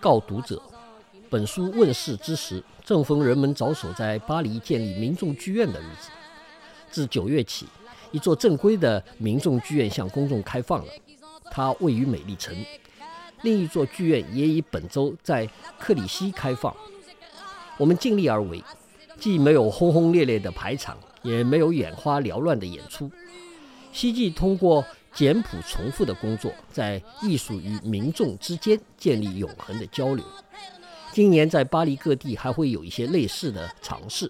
告读者，本书问世之时，正逢人们着手在巴黎建立民众剧院的日子。自九月起，一座正规的民众剧院向公众开放了，它位于美丽城。另一座剧院也以本周在克里希开放。我们尽力而为，既没有轰轰烈烈的排场，也没有眼花缭乱的演出。希冀通过。简朴重复的工作，在艺术与民众之间建立永恒的交流。今年在巴黎各地还会有一些类似的尝试。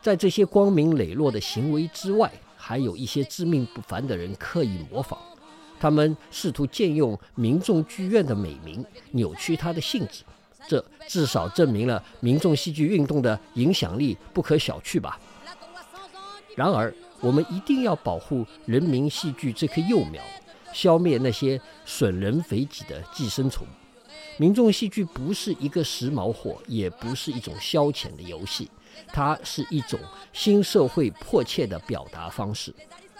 在这些光明磊落的行为之外，还有一些自命不凡的人刻意模仿。他们试图借用民众剧院的美名，扭曲它的性质。这至少证明了民众戏剧运动的影响力不可小觑吧。然而。我们一定要保护人民戏剧这棵幼苗，消灭那些损人肥己的寄生虫。民众戏剧不是一个时髦货，也不是一种消遣的游戏，它是一种新社会迫切的表达方式，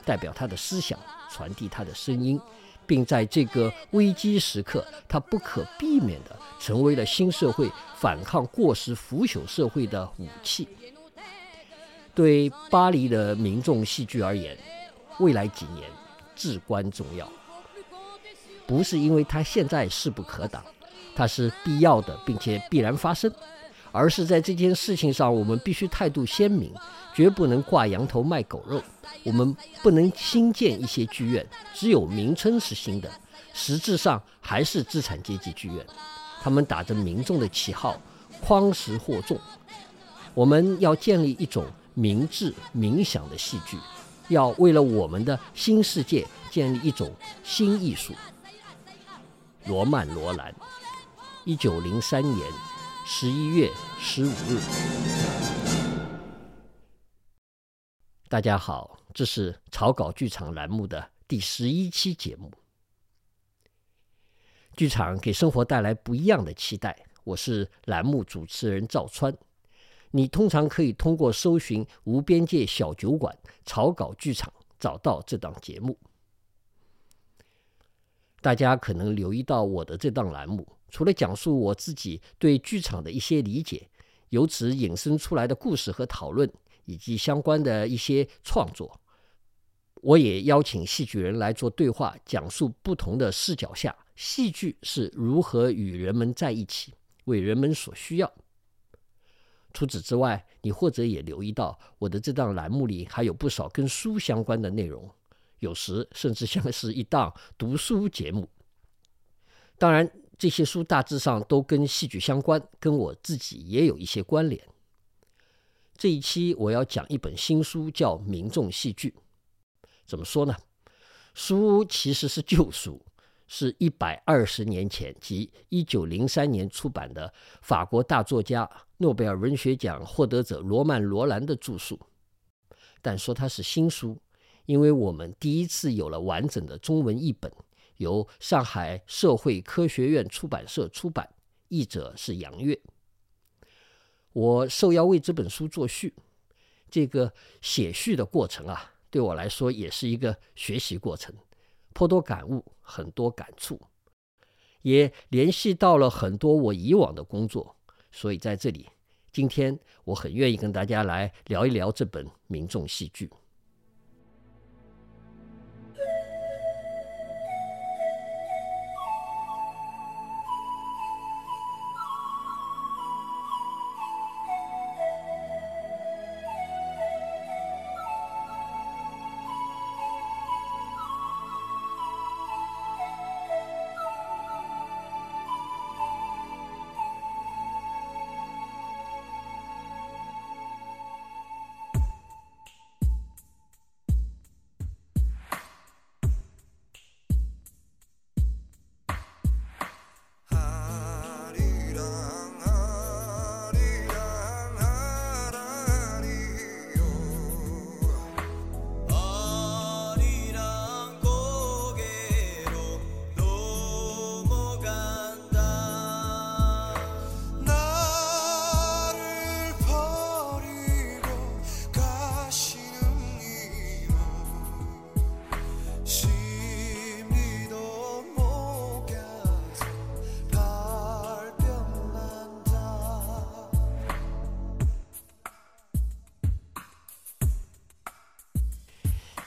代表他的思想，传递他的声音，并在这个危机时刻，它不可避免地成为了新社会反抗过时腐朽社会的武器。对巴黎的民众戏剧而言，未来几年至关重要。不是因为它现在势不可挡，它是必要的，并且必然发生，而是在这件事情上，我们必须态度鲜明，绝不能挂羊头卖狗肉。我们不能新建一些剧院，只有名称是新的，实质上还是资产阶级剧院。他们打着民众的旗号，匡时惑众。我们要建立一种。明智冥想的戏剧，要为了我们的新世界建立一种新艺术。罗曼·罗兰，一九零三年十一月十五日。大家好，这是草稿剧场栏目的第十一期节目。剧场给生活带来不一样的期待。我是栏目主持人赵川。你通常可以通过搜寻“无边界小酒馆”草稿剧场找到这档节目。大家可能留意到我的这档栏目，除了讲述我自己对剧场的一些理解，由此引申出来的故事和讨论，以及相关的一些创作，我也邀请戏剧人来做对话，讲述不同的视角下戏剧是如何与人们在一起，为人们所需要。除此之外，你或者也留意到我的这档栏目里还有不少跟书相关的内容，有时甚至像是一档读书节目。当然，这些书大致上都跟戏剧相关，跟我自己也有一些关联。这一期我要讲一本新书，叫《民众戏剧》。怎么说呢？书其实是旧书。是一百二十年前，即一九零三年出版的法国大作家、诺贝尔文学奖获得者罗曼·罗兰的著述。但说它是新书，因为我们第一次有了完整的中文译本，由上海社会科学院出版社出版，译者是杨越。我受邀为这本书作序，这个写序的过程啊，对我来说也是一个学习过程。颇多感悟，很多感触，也联系到了很多我以往的工作，所以在这里，今天我很愿意跟大家来聊一聊这本民众戏剧。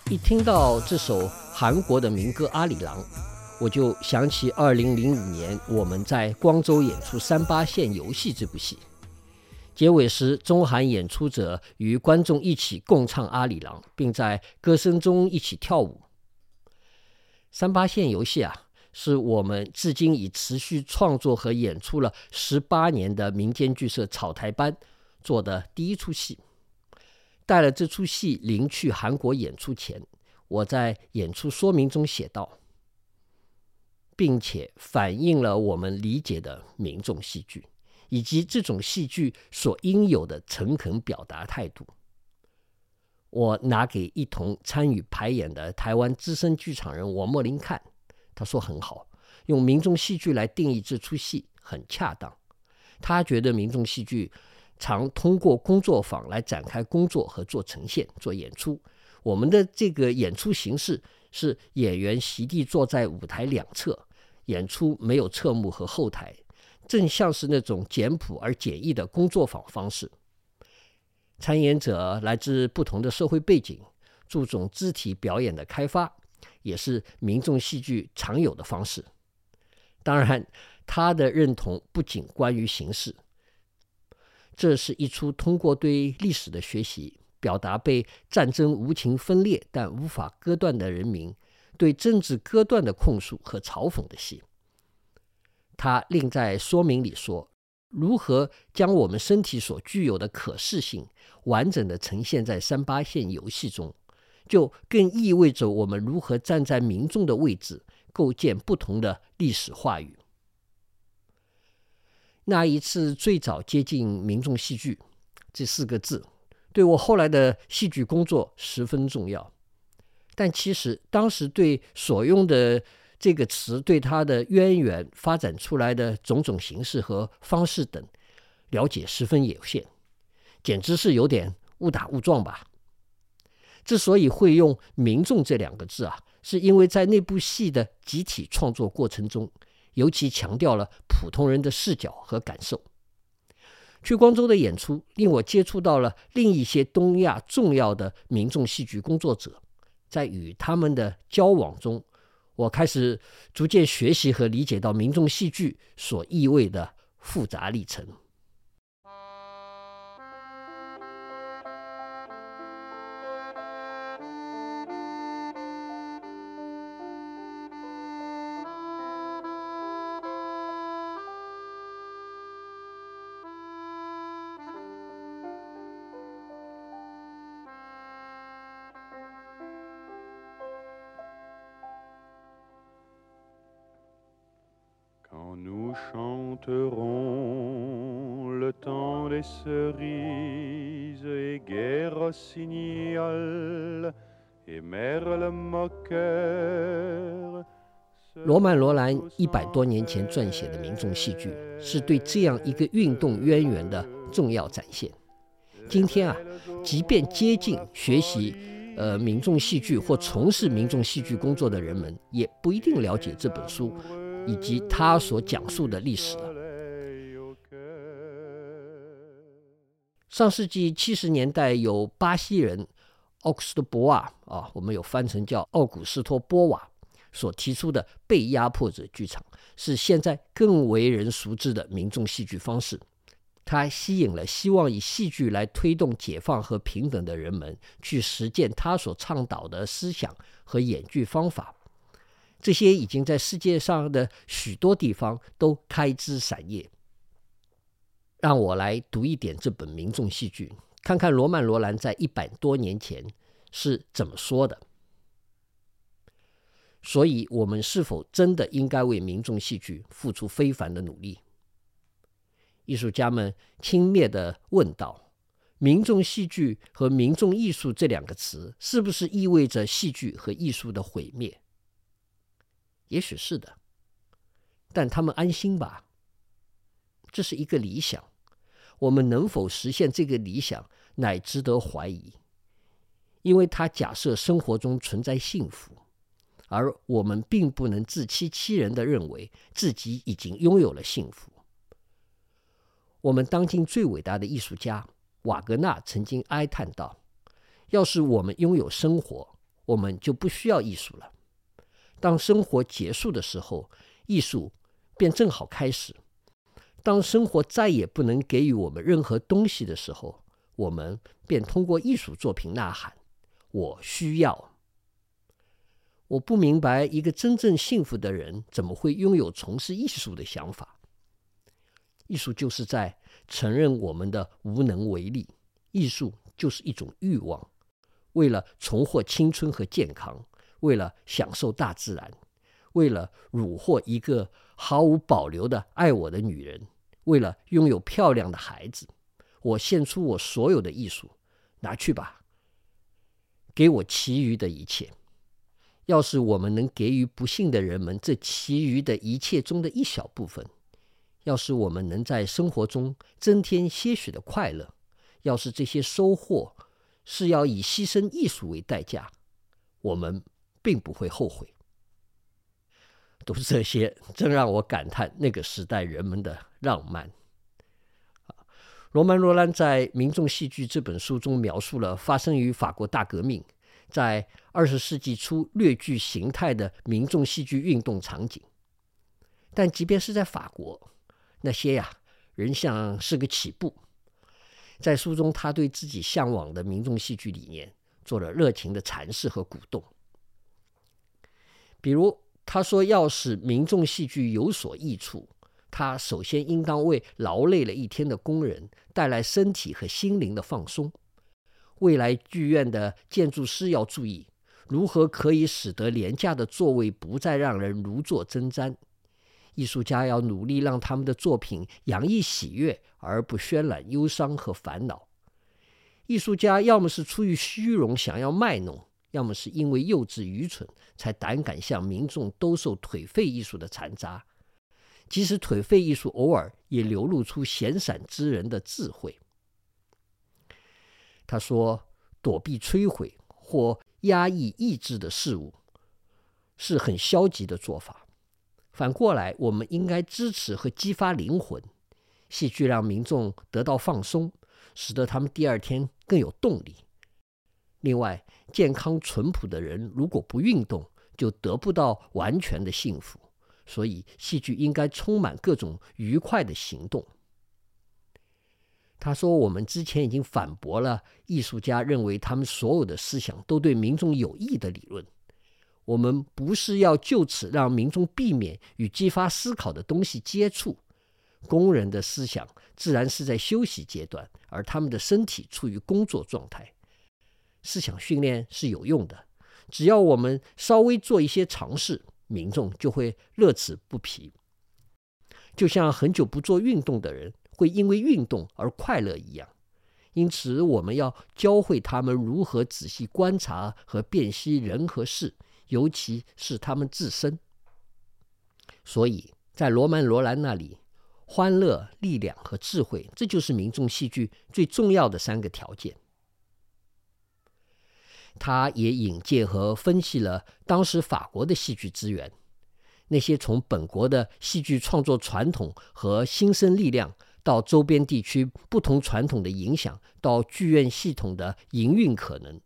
一听到这首韩国的民歌《阿里郎》，我就想起2005年我们在光州演出《三八线游戏》这部戏。结尾时，中韩演出者与观众一起共唱《阿里郎》，并在歌声中一起跳舞。《三八线游戏》啊，是我们至今已持续创作和演出了十八年的民间剧社草台班做的第一出戏。带了这出戏临去韩国演出前，我在演出说明中写道，并且反映了我们理解的民众戏剧，以及这种戏剧所应有的诚恳表达态度。我拿给一同参与排演的台湾资深剧场人王莫林看，他说很好，用民众戏剧来定义这出戏很恰当。他觉得民众戏剧。常通过工作坊来展开工作和做呈现、做演出。我们的这个演出形式是演员席地坐在舞台两侧，演出没有侧幕和后台，正像是那种简朴而简易的工作坊方式。参演者来自不同的社会背景，注重肢体表演的开发，也是民众戏剧常有的方式。当然，他的认同不仅关于形式。这是一出通过对历史的学习，表达被战争无情分裂但无法割断的人民对政治割断的控诉和嘲讽的戏。他另在说明里说，如何将我们身体所具有的可视性完整的呈现在三八线游戏中，就更意味着我们如何站在民众的位置，构建不同的历史话语。那一次最早接近民众戏剧这四个字，对我后来的戏剧工作十分重要。但其实当时对所用的这个词、对它的渊源、发展出来的种种形式和方式等了解十分有限，简直是有点误打误撞吧。之所以会用“民众”这两个字啊，是因为在那部戏的集体创作过程中。尤其强调了普通人的视角和感受。去光州的演出令我接触到了另一些东亚重要的民众戏剧工作者，在与他们的交往中，我开始逐渐学习和理解到民众戏剧所意味的复杂历程。罗曼·罗兰一百多年前撰写的民众戏剧，是对这样一个运动渊源的重要展现。今天啊，即便接近学习呃民众戏剧或从事民众戏剧工作的人们，也不一定了解这本书以及他所讲述的历史了。上世纪七十年代，有巴西人奥古斯托·波瓦啊，我们有翻成叫奥古斯托·波瓦所提出的被压迫者剧场，是现在更为人熟知的民众戏剧方式。它吸引了希望以戏剧来推动解放和平等的人们去实践他所倡导的思想和演剧方法。这些已经在世界上的许多地方都开枝散叶。让我来读一点这本民众戏剧，看看罗曼·罗兰在一百多年前是怎么说的。所以，我们是否真的应该为民众戏剧付出非凡的努力？艺术家们轻蔑地问道：“民众戏剧和民众艺术这两个词，是不是意味着戏剧和艺术的毁灭？”也许是的，但他们安心吧。这是一个理想，我们能否实现这个理想乃值得怀疑，因为它假设生活中存在幸福，而我们并不能自欺欺人的认为自己已经拥有了幸福。我们当今最伟大的艺术家瓦格纳曾经哀叹道：“要是我们拥有生活，我们就不需要艺术了。当生活结束的时候，艺术便正好开始。当生活再也不能给予我们任何东西的时候，我们便通过艺术作品呐喊：“我需要。”我不明白，一个真正幸福的人怎么会拥有从事艺术的想法？艺术就是在承认我们的无能为力。艺术就是一种欲望，为了重获青春和健康，为了享受大自然，为了虏获一个毫无保留的爱我的女人，为了拥有漂亮的孩子，我献出我所有的艺术，拿去吧，给我其余的一切。要是我们能给予不幸的人们这其余的一切中的一小部分，要是我们能在生活中增添些许的快乐，要是这些收获是要以牺牲艺术为代价，我们并不会后悔。读这些，真让我感叹那个时代人们的浪漫。罗曼·罗兰在《民众戏剧》这本书中描述了发生于法国大革命。在二十世纪初略具形态的民众戏剧运动场景，但即便是在法国，那些呀仍像是个起步。在书中，他对自己向往的民众戏剧理念做了热情的阐释和鼓动。比如，他说，要使民众戏剧有所益处，他首先应当为劳累了一天的工人带来身体和心灵的放松。未来剧院的建筑师要注意，如何可以使得廉价的座位不再让人如坐针毡。艺术家要努力让他们的作品洋溢喜悦，而不渲染忧伤和烦恼。艺术家要么是出于虚荣想要卖弄，要么是因为幼稚愚蠢才胆敢向民众兜售颓废艺术的残渣。即使颓废艺术偶尔也流露出闲散之人的智慧。他说：“躲避摧毁或压抑意志的事物，是很消极的做法。反过来，我们应该支持和激发灵魂。戏剧让民众得到放松，使得他们第二天更有动力。另外，健康淳朴的人如果不运动，就得不到完全的幸福。所以，戏剧应该充满各种愉快的行动。”他说：“我们之前已经反驳了艺术家认为他们所有的思想都对民众有益的理论。我们不是要就此让民众避免与激发思考的东西接触。工人的思想自然是在休息阶段，而他们的身体处于工作状态。思想训练是有用的，只要我们稍微做一些尝试，民众就会乐此不疲。就像很久不做运动的人。”会因为运动而快乐一样，因此我们要教会他们如何仔细观察和辨析人和事，尤其是他们自身。所以在罗曼·罗兰那里，欢乐、力量和智慧，这就是民众戏剧最重要的三个条件。他也引荐和分析了当时法国的戏剧资源，那些从本国的戏剧创作传统和新生力量。到周边地区不同传统的影响，到剧院系统的营运可能，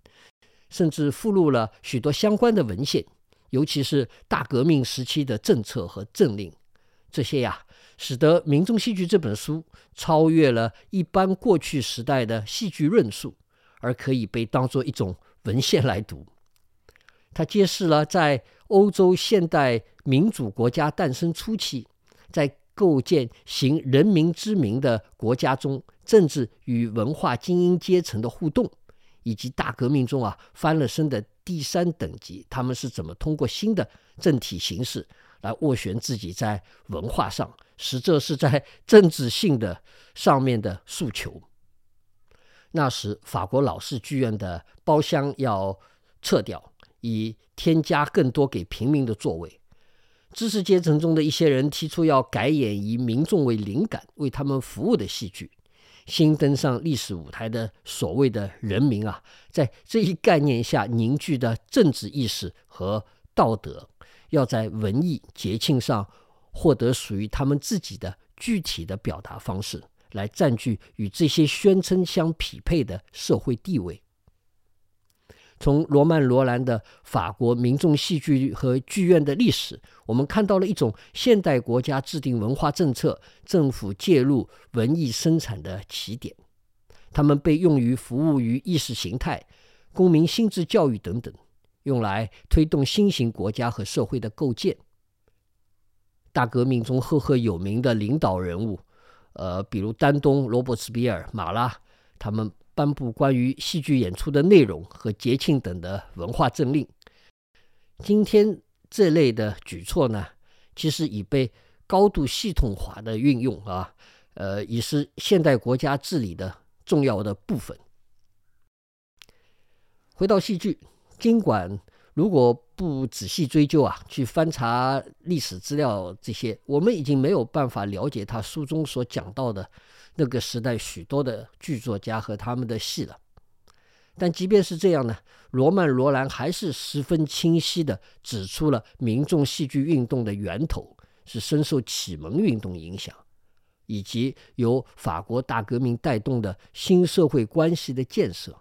甚至附录了许多相关的文献，尤其是大革命时期的政策和政令。这些呀，使得《民众戏剧》这本书超越了一般过去时代的戏剧论述，而可以被当作一种文献来读。它揭示了在欧洲现代民主国家诞生初期，在构建行人民之名的国家中，政治与文化精英阶层的互动，以及大革命中啊翻了身的第三等级，他们是怎么通过新的政体形式来斡旋自己在文化上，实则是在政治性的上面的诉求。那时，法国老式剧院的包厢要撤掉，以添加更多给平民的座位。知识阶层中的一些人提出要改演以民众为灵感、为他们服务的戏剧。新登上历史舞台的所谓的人民啊，在这一概念下凝聚的政治意识和道德，要在文艺节庆上获得属于他们自己的具体的表达方式，来占据与这些宣称相匹配的社会地位。从罗曼·罗兰的法国民众戏剧和剧院的历史，我们看到了一种现代国家制定文化政策、政府介入文艺生产的起点。他们被用于服务于意识形态、公民心智教育等等，用来推动新型国家和社会的构建。大革命中赫赫有名的领导人物，呃，比如丹东、罗伯茨比尔、马拉，他们颁布关于戏剧演出的内容和节庆等的文化政令。今天这类的举措呢，其实已被高度系统化的运用啊，呃，已是现代国家治理的重要的部分。回到戏剧，尽管。如果不仔细追究啊，去翻查历史资料这些，我们已经没有办法了解他书中所讲到的那个时代许多的剧作家和他们的戏了。但即便是这样呢，罗曼·罗兰还是十分清晰地指出了民众戏剧运动的源头是深受启蒙运动影响，以及由法国大革命带动的新社会关系的建设。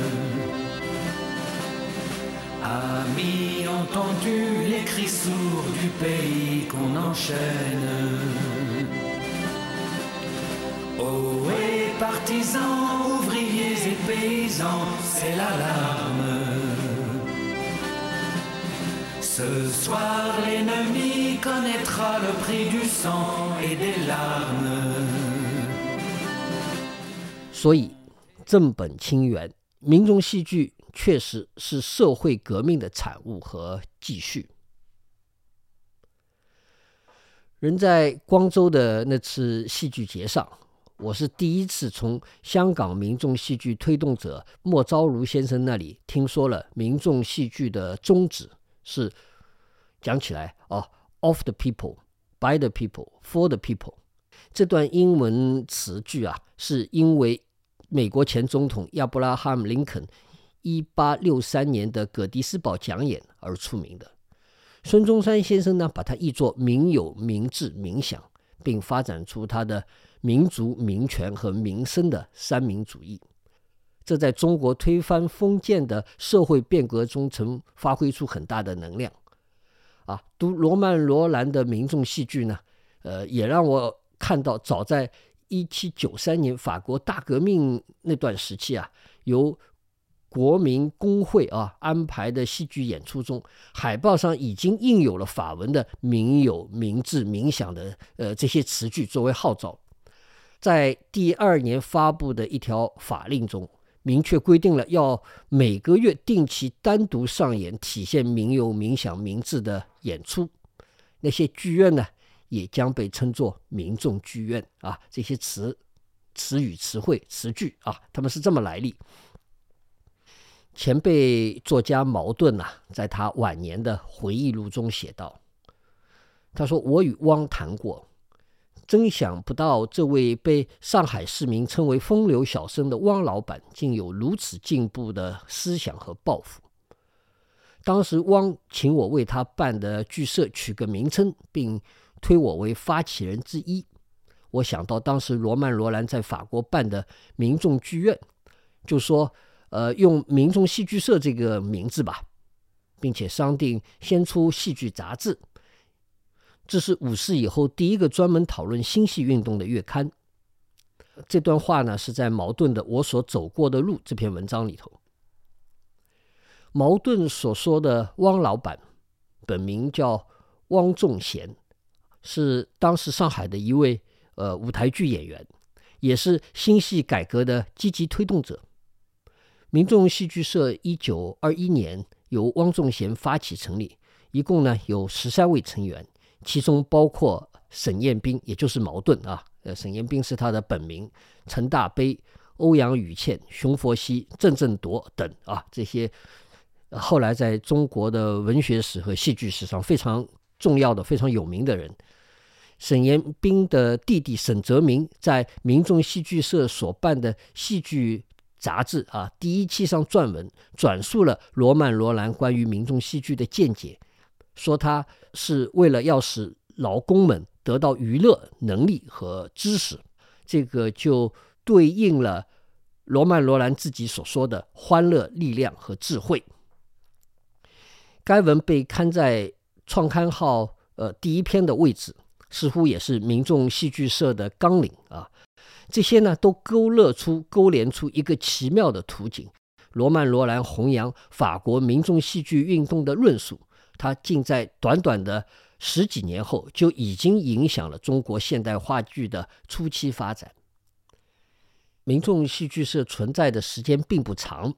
Amis, entendu les cris sourds du pays qu'on enchaîne. Oh, et partisans, ouvriers et paysans, c'est l'alarme. Ce soir, l'ennemi connaîtra le prix du sang et des larmes. 所以。正本清源，民众戏剧 确实是社会革命的产物和继续。人在光州的那次戏剧节上，我是第一次从香港民众戏剧推动者莫昭如先生那里听说了民众戏剧的宗旨是讲起来哦，of the people, by the people, for the people。这段英文词句啊，是因为。美国前总统亚伯拉罕·林肯一八六三年的葛迪斯堡讲演而出名的。孙中山先生呢，把它译作“民有、民治、民享”，并发展出他的民族、民权和民生的三民主义。这在中国推翻封建的社会变革中，曾发挥出很大的能量。啊，读罗曼·罗兰的民众戏剧呢，呃，也让我看到早在。一七九三年法国大革命那段时期啊，由国民工会啊安排的戏剧演出中，海报上已经印有了法文的“民有、民治、民享”的呃这些词句作为号召。在第二年发布的一条法令中，明确规定了要每个月定期单独上演体现“民有、民享、民治”的演出。那些剧院呢？也将被称作民众剧院啊，这些词、词语、词汇、词句啊，他们是这么来历。前辈作家茅盾呐，在他晚年的回忆录中写道：“他说，我与汪谈过，真想不到这位被上海市民称为风流小生的汪老板，竟有如此进步的思想和抱负。当时汪请我为他办的剧社取个名称，并。”推我为发起人之一，我想到当时罗曼·罗兰在法国办的民众剧院，就说：“呃，用民众戏剧社这个名字吧，并且商定先出戏剧杂志。”这是五四以后第一个专门讨论新戏运动的月刊。这段话呢，是在矛盾的《我所走过的路》这篇文章里头。矛盾所说的汪老板，本名叫汪仲贤。是当时上海的一位呃舞台剧演员，也是新戏改革的积极推动者。民众戏剧社一九二一年由汪仲贤发起成立，一共呢有十三位成员，其中包括沈彦斌，也就是茅盾啊。呃，沈彦斌是他的本名，陈大悲、欧阳予倩、熊佛熙、郑振铎等啊这些后来在中国的文学史和戏剧史上非常重要的、非常有名的人。沈延斌的弟弟沈泽民在民众戏剧社所办的戏剧杂志啊第一期上撰文，转述了罗曼·罗兰关于民众戏剧的见解，说他是为了要使劳工们得到娱乐能力和知识，这个就对应了罗曼·罗兰自己所说的欢乐、力量和智慧。该文被刊在创刊号呃第一篇的位置。似乎也是民众戏剧社的纲领啊，这些呢都勾勒出、勾连出一个奇妙的图景。罗曼·罗兰弘扬法国民众戏剧运动的论述，他竟在短短的十几年后就已经影响了中国现代话剧的初期发展。民众戏剧社存在的时间并不长，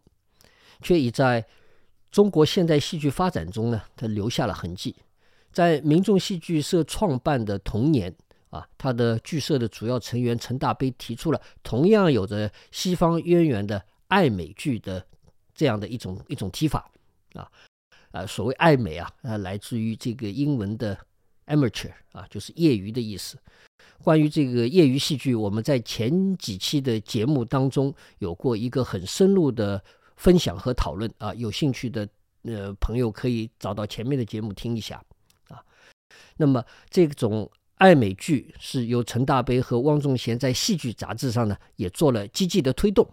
却已在中国现代戏剧发展中呢，它留下了痕迹。在民众戏剧社创办的同年，啊，他的剧社的主要成员陈大悲提出了同样有着西方渊源的爱美剧的这样的一种一种提法，啊，啊，所谓爱美啊，啊，来自于这个英文的 amateur 啊，就是业余的意思。关于这个业余戏剧，我们在前几期的节目当中有过一个很深入的分享和讨论啊，有兴趣的呃朋友可以找到前面的节目听一下啊。那么，这种爱美剧是由陈大悲和汪仲贤在戏剧杂志上呢，也做了积极的推动。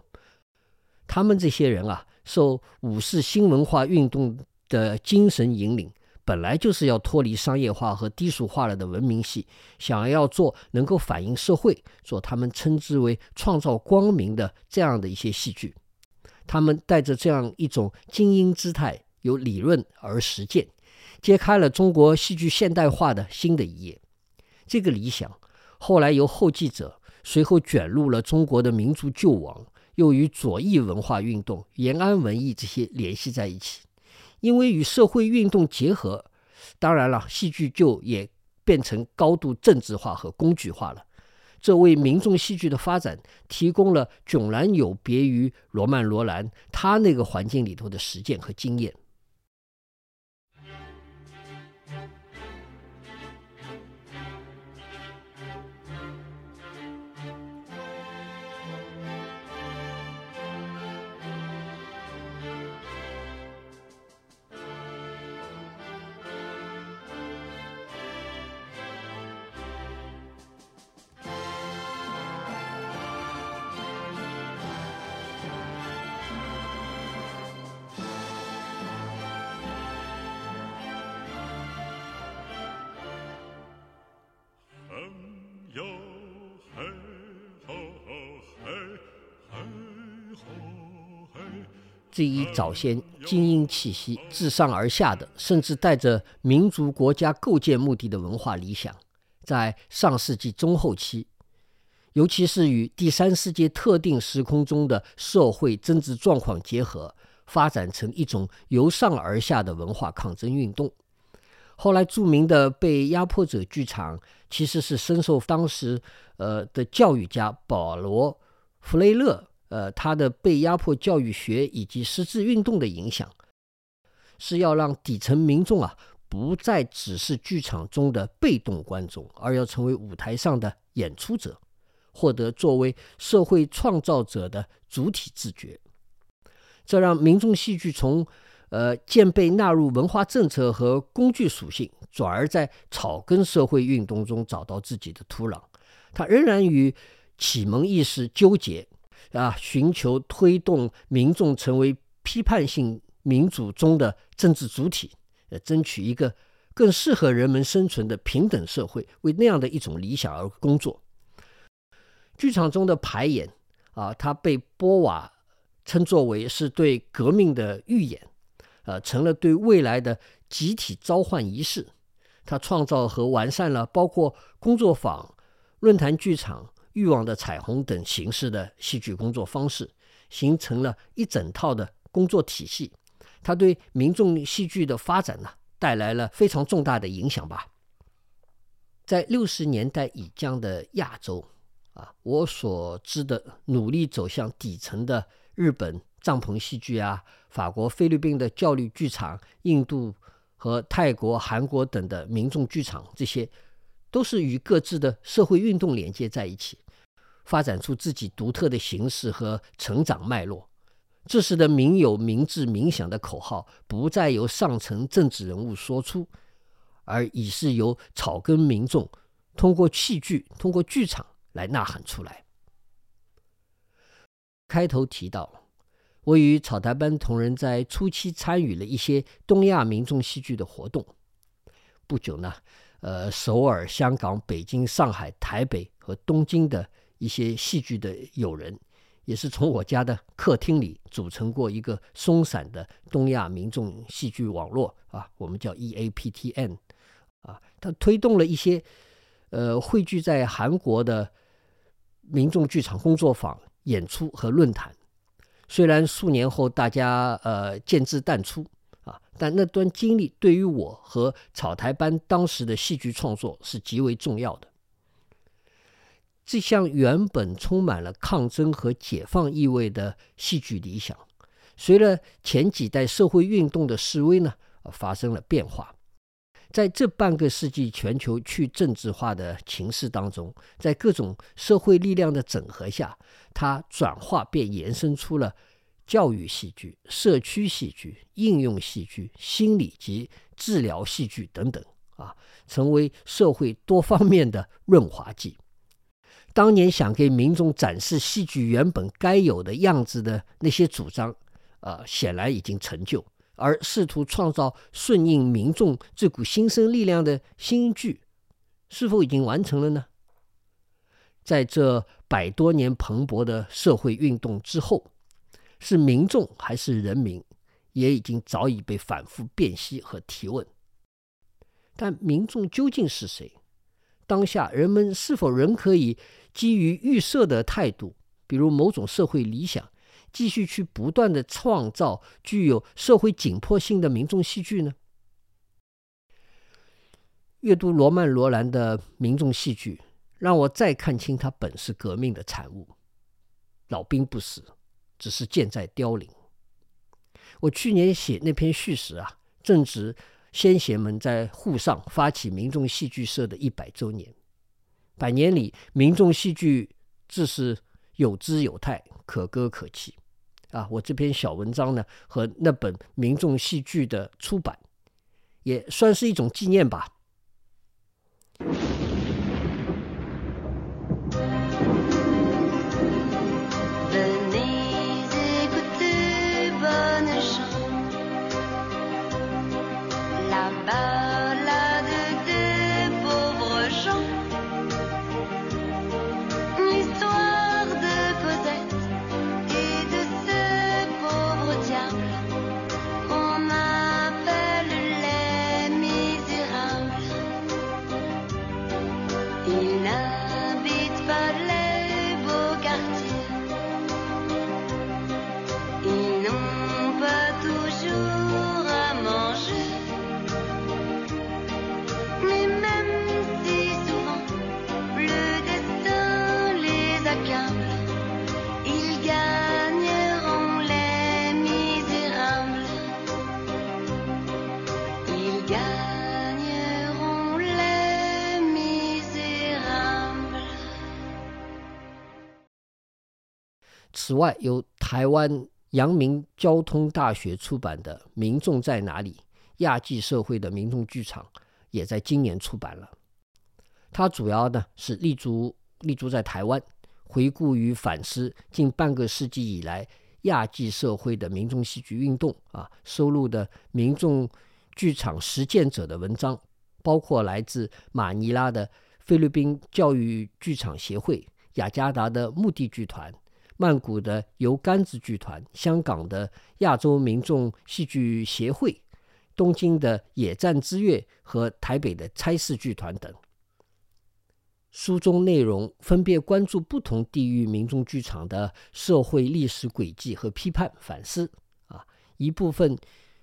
他们这些人啊，受五四新文化运动的精神引领，本来就是要脱离商业化和低俗化了的文明戏，想要做能够反映社会、做他们称之为创造光明的这样的一些戏剧。他们带着这样一种精英姿态，由理论而实践。揭开了中国戏剧现代化的新的一页。这个理想后来由后继者随后卷入了中国的民族救亡，又与左翼文化运动、延安文艺这些联系在一起。因为与社会运动结合，当然了，戏剧就也变成高度政治化和工具化了。这为民众戏剧的发展提供了迥然有别于罗曼·罗兰他那个环境里头的实践和经验。这一早先精英气息、自上而下的，甚至带着民族国家构建目的的文化理想，在上世纪中后期，尤其是与第三世界特定时空中的社会政治状况结合，发展成一种由上而下的文化抗争运动。后来，著名的被压迫者剧场其实是深受当时呃的教育家保罗·弗雷勒。呃，他的被压迫教育学以及识字运动的影响，是要让底层民众啊，不再只是剧场中的被动观众，而要成为舞台上的演出者，获得作为社会创造者的主体自觉。这让民众戏剧从呃渐被纳入文化政策和工具属性，转而在草根社会运动中找到自己的土壤。它仍然与启蒙意识纠结。啊，寻求推动民众成为批判性民主中的政治主体，呃，争取一个更适合人们生存的平等社会，为那样的一种理想而工作。剧场中的排演啊，它被波瓦称作为是对革命的预演，呃，成了对未来的集体召唤仪式。他创造和完善了包括工作坊、论坛剧场。欲望的彩虹等形式的戏剧工作方式，形成了一整套的工作体系。它对民众戏剧的发展呢，带来了非常重大的影响吧。在六十年代以降的亚洲，啊，我所知的努力走向底层的日本帐篷戏剧啊，法国、菲律宾的教育剧场，印度和泰国、韩国等的民众剧场，这些都是与各自的社会运动连接在一起，发展出自己独特的形式和成长脉络。这时的民有、民治、民享的口号，不再由上层政治人物说出，而已是由草根民众通过戏剧、通过剧场。来呐喊出来。开头提到，我与草台班同仁在初期参与了一些东亚民众戏剧的活动。不久呢，呃，首尔、香港、北京、上海、台北和东京的一些戏剧的友人，也是从我家的客厅里组成过一个松散的东亚民众戏剧网络啊，我们叫 EAPTN 啊，它推动了一些呃汇聚在韩国的。民众剧场工作坊、演出和论坛，虽然数年后大家呃渐至淡出啊，但那段经历对于我和草台班当时的戏剧创作是极为重要的。这项原本充满了抗争和解放意味的戏剧理想，随着前几代社会运动的示威呢，发生了变化。在这半个世纪全球去政治化的情势当中，在各种社会力量的整合下，它转化便延伸出了教育戏剧、社区戏剧、应用戏剧、心理及治疗戏剧等等，啊，成为社会多方面的润滑剂。当年想给民众展示戏剧原本该有的样子的那些主张，啊，显然已经成就。而试图创造顺应民众这股新生力量的新剧，是否已经完成了呢？在这百多年蓬勃的社会运动之后，是民众还是人民，也已经早已被反复辨析和提问。但民众究竟是谁？当下人们是否仍可以基于预设的态度，比如某种社会理想？继续去不断的创造具有社会紧迫性的民众戏剧呢？阅读罗曼·罗兰的民众戏剧，让我再看清他本是革命的产物。老兵不死，只是剑在凋零。我去年写那篇序时啊，正值先贤们在沪上发起民众戏剧社的一百周年。百年里，民众戏剧自是有姿有态，可歌可泣。啊，我这篇小文章呢，和那本民众戏剧的出版，也算是一种纪念吧。此外，由台湾阳明交通大学出版的《民众在哪里？亚际社会的民众剧场》也在今年出版了。它主要呢是立足立足在台湾，回顾与反思近半个世纪以来亚际社会的民众戏剧运动啊，收录的民众剧场实践者的文章，包括来自马尼拉的菲律宾教育剧场协会、雅加达的目的剧团。曼谷的由杆子剧团、香港的亚洲民众戏剧协会、东京的野战之月和台北的差事剧团等。书中内容分别关注不同地域民众剧场的社会历史轨迹和批判反思。啊，一部分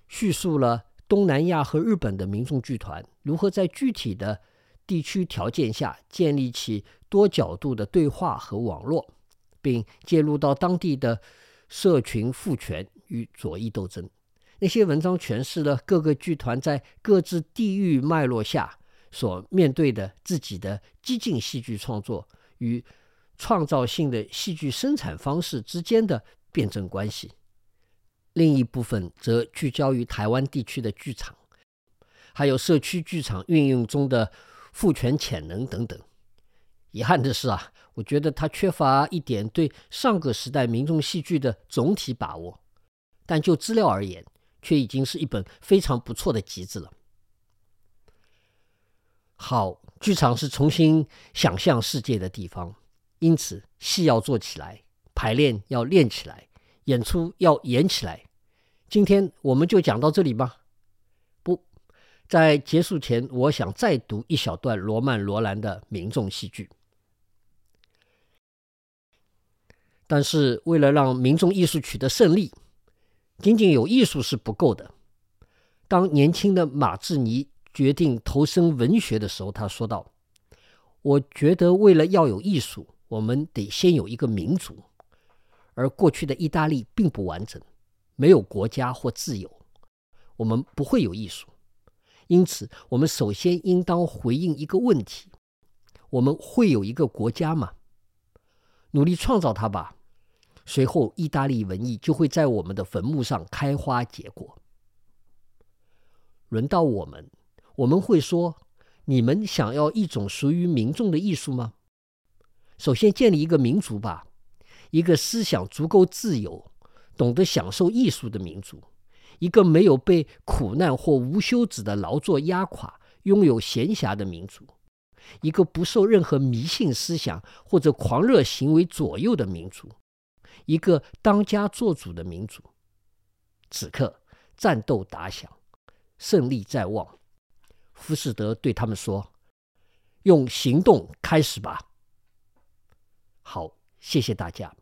叙述了东南亚和日本的民众剧团如何在具体的地区条件下建立起多角度的对话和网络，并介入到当地的社群赋权与左翼斗争。那些文章诠释了各个剧团在各自地域脉络下所面对的自己的激进戏剧创作与创造性的戏剧生产方式之间的辩证关系。另一部分则聚焦于台湾地区的剧场，还有社区剧场运用中的赋权潜能等等。遗憾的是啊，我觉得他缺乏一点对上个时代民众戏剧的总体把握。但就资料而言，却已经是一本非常不错的集子了。好，剧场是重新想象世界的地方，因此戏要做起来，排练要练起来，演出要演起来。今天我们就讲到这里吧。不在结束前，我想再读一小段罗曼·罗兰的民众戏剧。但是为了让民众艺术取得胜利。仅仅有艺术是不够的。当年轻的马志尼决定投身文学的时候，他说道：“我觉得为了要有艺术，我们得先有一个民族。而过去的意大利并不完整，没有国家或自由，我们不会有艺术。因此，我们首先应当回应一个问题：我们会有一个国家吗？努力创造它吧。”随后，意大利文艺就会在我们的坟墓上开花结果。轮到我们，我们会说：“你们想要一种属于民众的艺术吗？”首先，建立一个民族吧，一个思想足够自由、懂得享受艺术的民族，一个没有被苦难或无休止的劳作压垮、拥有闲暇的民族，一个不受任何迷信思想或者狂热行为左右的民族。一个当家做主的民族，此刻战斗打响，胜利在望。浮士德对他们说：“用行动开始吧。”好，谢谢大家。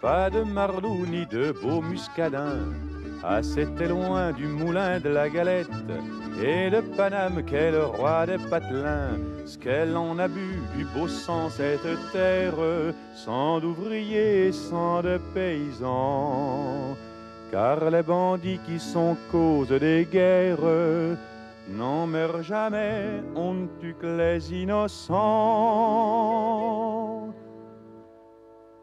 Pas de marlou ni de beau muscadin. Ah, c'était loin du moulin de la galette et de Paname qu'est le roi des patelins. Ce qu'elle en a bu du beau sang cette terre, sans d'ouvriers, sans de paysans. Car les bandits qui sont cause des guerres n'en meurt jamais, on ne tue que les innocents.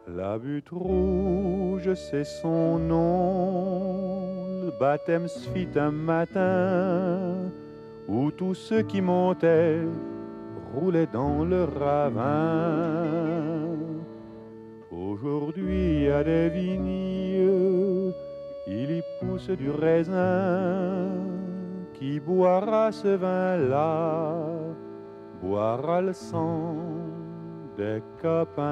La butte rouge, c'est son nom. Le baptême se fit un matin où tous ceux qui montaient roulaient dans le ravin. Aujourd'hui, à des vignes, il y pousse du raisin qui boira ce vin-là, boira le sang des copains.